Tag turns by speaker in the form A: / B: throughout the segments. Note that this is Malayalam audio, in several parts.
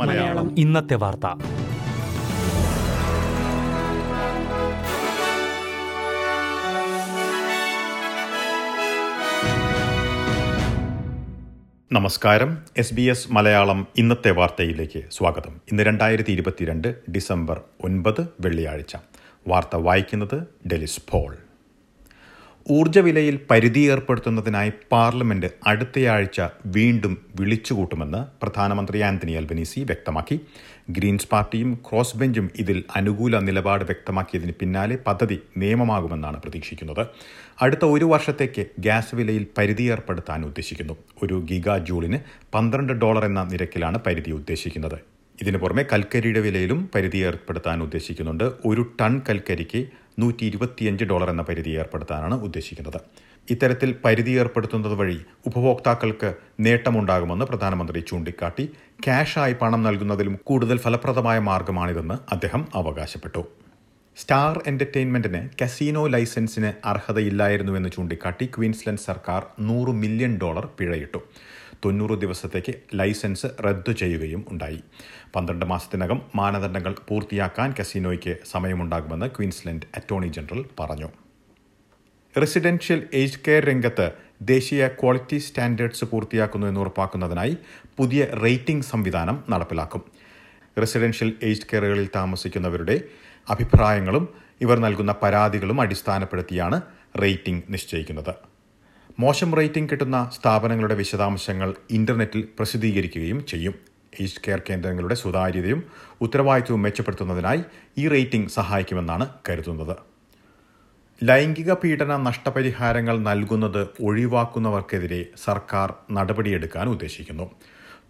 A: മലയാളം.
B: ഇന്നത്തെ വാർത്ത.
A: നമസ്കാരം. എസ് ബി എസ് മലയാളം ഇന്നത്തെ വാർത്തയിലേക്ക് സ്വാഗതം. ഇന്ന് രണ്ടായിരത്തി ഇരുപത്തിരണ്ട് ഡിസംബർ ഒൻപത് വെള്ളിയാഴ്ച. വാർത്ത വായിക്കുന്നത് ഡെലിസ് പോൾ. ഊർജ വിലയിൽ പരിധി ഏർപ്പെടുത്തുന്നതിനായി പാർലമെന്റ് അടുത്തയാഴ്ച വീണ്ടും വിളിച്ചുകൂട്ടുമെന്ന് പ്രധാനമന്ത്രി ആന്റണി അൽബനീസി വ്യക്തമാക്കി. ഗ്രീൻസ് പാർട്ടിയും ക്രോസ് ബെഞ്ചും ഇതിൽ അനുകൂല നിലപാട് വ്യക്തമാക്കിയതിന് പിന്നാലെ പദ്ധതി നിയമമാകുമെന്നാണ് പ്രതീക്ഷിക്കുന്നത്. അടുത്ത ഒരു വർഷത്തേക്ക് ഗ്യാസ് വിലയിൽ പരിധി ഏർപ്പെടുത്താൻ ഉദ്ദേശിക്കുന്നു. ഒരു ഗിഗാ ജൂളിന് പന്ത്രണ്ട് ഡോളർ എന്ന നിരക്കിലാണ് പരിധി ഉദ്ദേശിക്കുന്നത്. ഇതിനു പുറമെ കൽക്കരിയുടെ വിലയിലും പരിധി ഏർപ്പെടുത്താൻ ഉദ്ദേശിക്കുന്നുണ്ട്. ഒരു ടൺ കൽക്കരിക്ക് നൂറ്റി ഇരുപത്തിയഞ്ച് ഡോളർ എന്ന പരിധി ഏർപ്പെടുത്താനാണ് ഉദ്ദേശിക്കുന്നത്. ഇത്തരത്തിൽ പരിധി ഏർപ്പെടുത്തുന്നത് വഴി ഉപഭോക്താക്കൾക്ക് നേട്ടമുണ്ടാകുമെന്ന് പ്രധാനമന്ത്രി ചൂണ്ടിക്കാട്ടി. ക്യാഷായി പണം നൽകുന്നതിലും കൂടുതൽ ഫലപ്രദമായ മാർഗമാണിതെന്ന് അദ്ദേഹം അവകാശപ്പെട്ടു. സ്റ്റാർ എന്റർടൈൻമെന്റിന് കസീനോ ലൈസൻസിന് അർഹതയില്ലായിരുന്നുവെന്ന് ചൂണ്ടിക്കാട്ടി ക്വീൻസ്ലൻഡ് സർക്കാർ നൂറ് മില്യൺ ഡോളർ പിഴയിട്ടു. തൊണ്ണൂറ് ദിവസത്തേക്ക് ലൈസൻസ് റദ്ദു ചെയ്യുകയും ഉണ്ടായി. പന്ത്രണ്ട് മാസത്തിനകം മാനദണ്ഡങ്ങൾ പൂർത്തിയാക്കാൻ കസീനോയ്ക്ക് സമയമുണ്ടാകുമെന്ന് ക്വീൻസ്ലൻഡ് അറ്റോർണി ജനറൽ പറഞ്ഞു. റെസിഡൻഷ്യൽ ഏജ് കെയർ രംഗത്ത് ദേശീയ ക്വാളിറ്റി സ്റ്റാൻഡേർഡ്സ് പൂർത്തിയാക്കുന്നു എന്ന് ഉറപ്പാക്കുന്നതിനായി പുതിയ റേറ്റിംഗ് സംവിധാനം നടപ്പിലാക്കും. റെസിഡൻഷ്യൽ ഏജ് കെയറുകളിൽ താമസിക്കുന്നവരുടെ അഭിപ്രായങ്ങളും ഇവർ നൽകുന്ന പരാതികളും അടിസ്ഥാനപ്പെടുത്തിയാണ് റേറ്റിംഗ് നിശ്ചയിക്കുന്നത്. മോശം റേറ്റിംഗ് കിട്ടുന്ന സ്ഥാപനങ്ങളുടെ വിശദാംശങ്ങൾ ഇന്റർനെറ്റിൽ പ്രസിദ്ധീകരിക്കുകയും ചെയ്യും. ഏജ് കെയർ കേന്ദ്രങ്ങളുടെ സുതാര്യതയും ഉത്തരവാദിത്വവും മെച്ചപ്പെടുത്തുന്നതിനായി ഈ റേറ്റിംഗ് സഹായിക്കുമെന്നാണ് കരുതുന്നത്. ലൈംഗിക പീഡന നഷ്ടപരിഹാരങ്ങൾ നൽകുന്നത് ഒഴിവാക്കുന്നവർക്കെതിരെ സർക്കാർ നടപടിയെടുക്കാൻ ഉദ്ദേശിക്കുന്നു.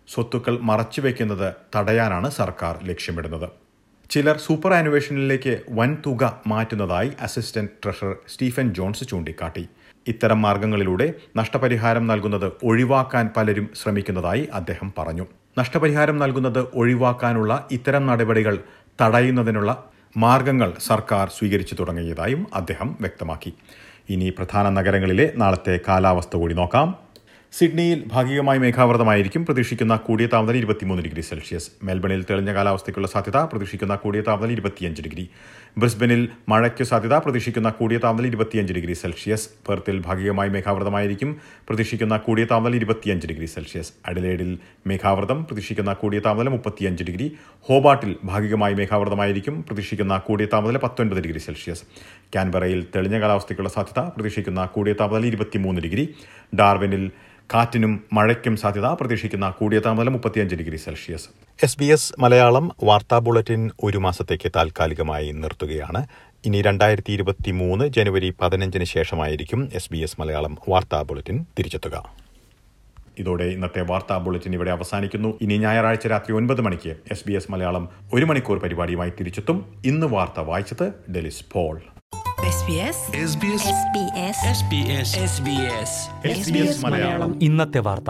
A: സ്വത്തുക്കൾ മറച്ചുവെക്കുന്നത് തടയാനാണ് സർക്കാർ ലക്ഷ്യമിടുന്നത്. ചിലർ സൂപ്പർ ആനുവേഷനിലേക്ക് വൻ തുക മാറ്റുന്നതായി അസിസ്റ്റന്റ് ട്രഷറർ സ്റ്റീഫൻ ജോൺസ് ചൂണ്ടിക്കാട്ടി. ഇത്തരം മാർഗങ്ങളിലൂടെ നഷ്ടപരിഹാരം നൽകുന്നത് ഒഴിവാക്കാൻ പലരും ശ്രമിക്കുന്നതായി അദ്ദേഹം പറഞ്ഞു. നഷ്ടപരിഹാരം നൽകുന്നത് ഒഴിവാക്കാനുള്ള ഇത്തരം നടപടികൾ തടയുന്നതിനുള്ള മാർഗങ്ങൾ സർക്കാർ സ്വീകരിച്ചു തുടങ്ങിയതായും അദ്ദേഹം വ്യക്തമാക്കി. ഇനി പ്രധാന നഗരങ്ങളിലെ നാളത്തെ കാലാവസ്ഥ കൂടി നോക്കാം. സിഡ്നിയിൽ ഭാഗികമായി മേഘാവൃതമായിരിക്കും. പ്രതീക്ഷിക്കുന്ന കൂടിയ താപനില ഇരുപത്തിമൂന്ന് ഡിഗ്രി സെൽഷ്യസ്. മെൽബണിൽ തെളിഞ്ഞ കാലാവസ്ഥയ്ക്കുള്ള സാധ്യത പ്രതീക്ഷിക്കുന്ന കൂടിയ താപനില ഇരുപത്തിയഞ്ച് ഡിഗ്രി. ബ്രിസ്ബനിൽ മഴയ്ക്ക് സാധ്യത പ്രതീക്ഷിക്കുന്ന കൂടിയ താപനില ഇരുപത്തിയഞ്ച് ഡിഗ്രി സെൽഷ്യസ്. പെർത്തിൽ ഭാഗികമായി മേഘാവൃതമായിരിക്കും. പ്രതീക്ഷിക്കുന്ന കൂടിയ താപനില ഇരുപത്തിയഞ്ച് ഡിഗ്രി സെൽഷ്യസ്. അഡലേഡിൽ മേഘാവൃതം പ്രതീക്ഷിക്കുന്ന കൂടിയ താപനില മുപ്പത്തിയഞ്ച് ഡിഗ്രി. ഹോബാട്ടിൽ ഭാഗികമായി മേഘാവൃതമായിരിക്കും. പ്രതീക്ഷിക്കുന്ന കൂടിയ താപനില പത്തൊൻപത് ഡിഗ്രി സെൽഷ്യസ്. കാൻബറയിൽ തെളിഞ്ഞ കാലാവസ്ഥയ്ക്കുള്ള സാധ്യത പ്രതീക്ഷിക്കുന്ന കൂടിയ താപനില ഇരുപത്തിമൂന്ന് ഡിഗ്രി. ഡാർവിനിൽ കാറ്റിനും മഴയ്ക്കും സാധ്യത പ്രതീക്ഷിക്കുന്ന കൂടിയ താപനില മുപ്പത്തിയഞ്ച് degree Celsius. S B S Malayalam വാർത്താ ബുള്ളറ്റിൻ ഒരു മാസത്തേക്ക് താൽക്കാലികമായി നിർത്തുകയാണ്. ഇനി രണ്ടായിരത്തി ഇരുപത്തി മൂന്ന് ജനുവരി പതിനഞ്ചിന് ശേഷമായിരിക്കും എസ് ബി എസ് മലയാളം വാർത്താ ബുള്ളറ്റിൻ തിരിച്ചെത്തുക. ഇതോടെ ഇന്നത്തെ വാർത്താ ബുള്ളറ്റിൻ ഇവിടെ അവസാനിക്കുന്നു. ഇനി ഞായറാഴ്ച രാത്രി ഒൻപത് മണിക്ക് എസ് ബി എസ് മലയാളം ഒരു മണിക്കൂർ പരിപാടിയുമായി തിരിച്ചെത്തും. ഇന്ന് വാർത്ത വായിച്ചത് ഡെലിസ് പോൾ.
B: ഇന്നത്തെ വാർത്ത.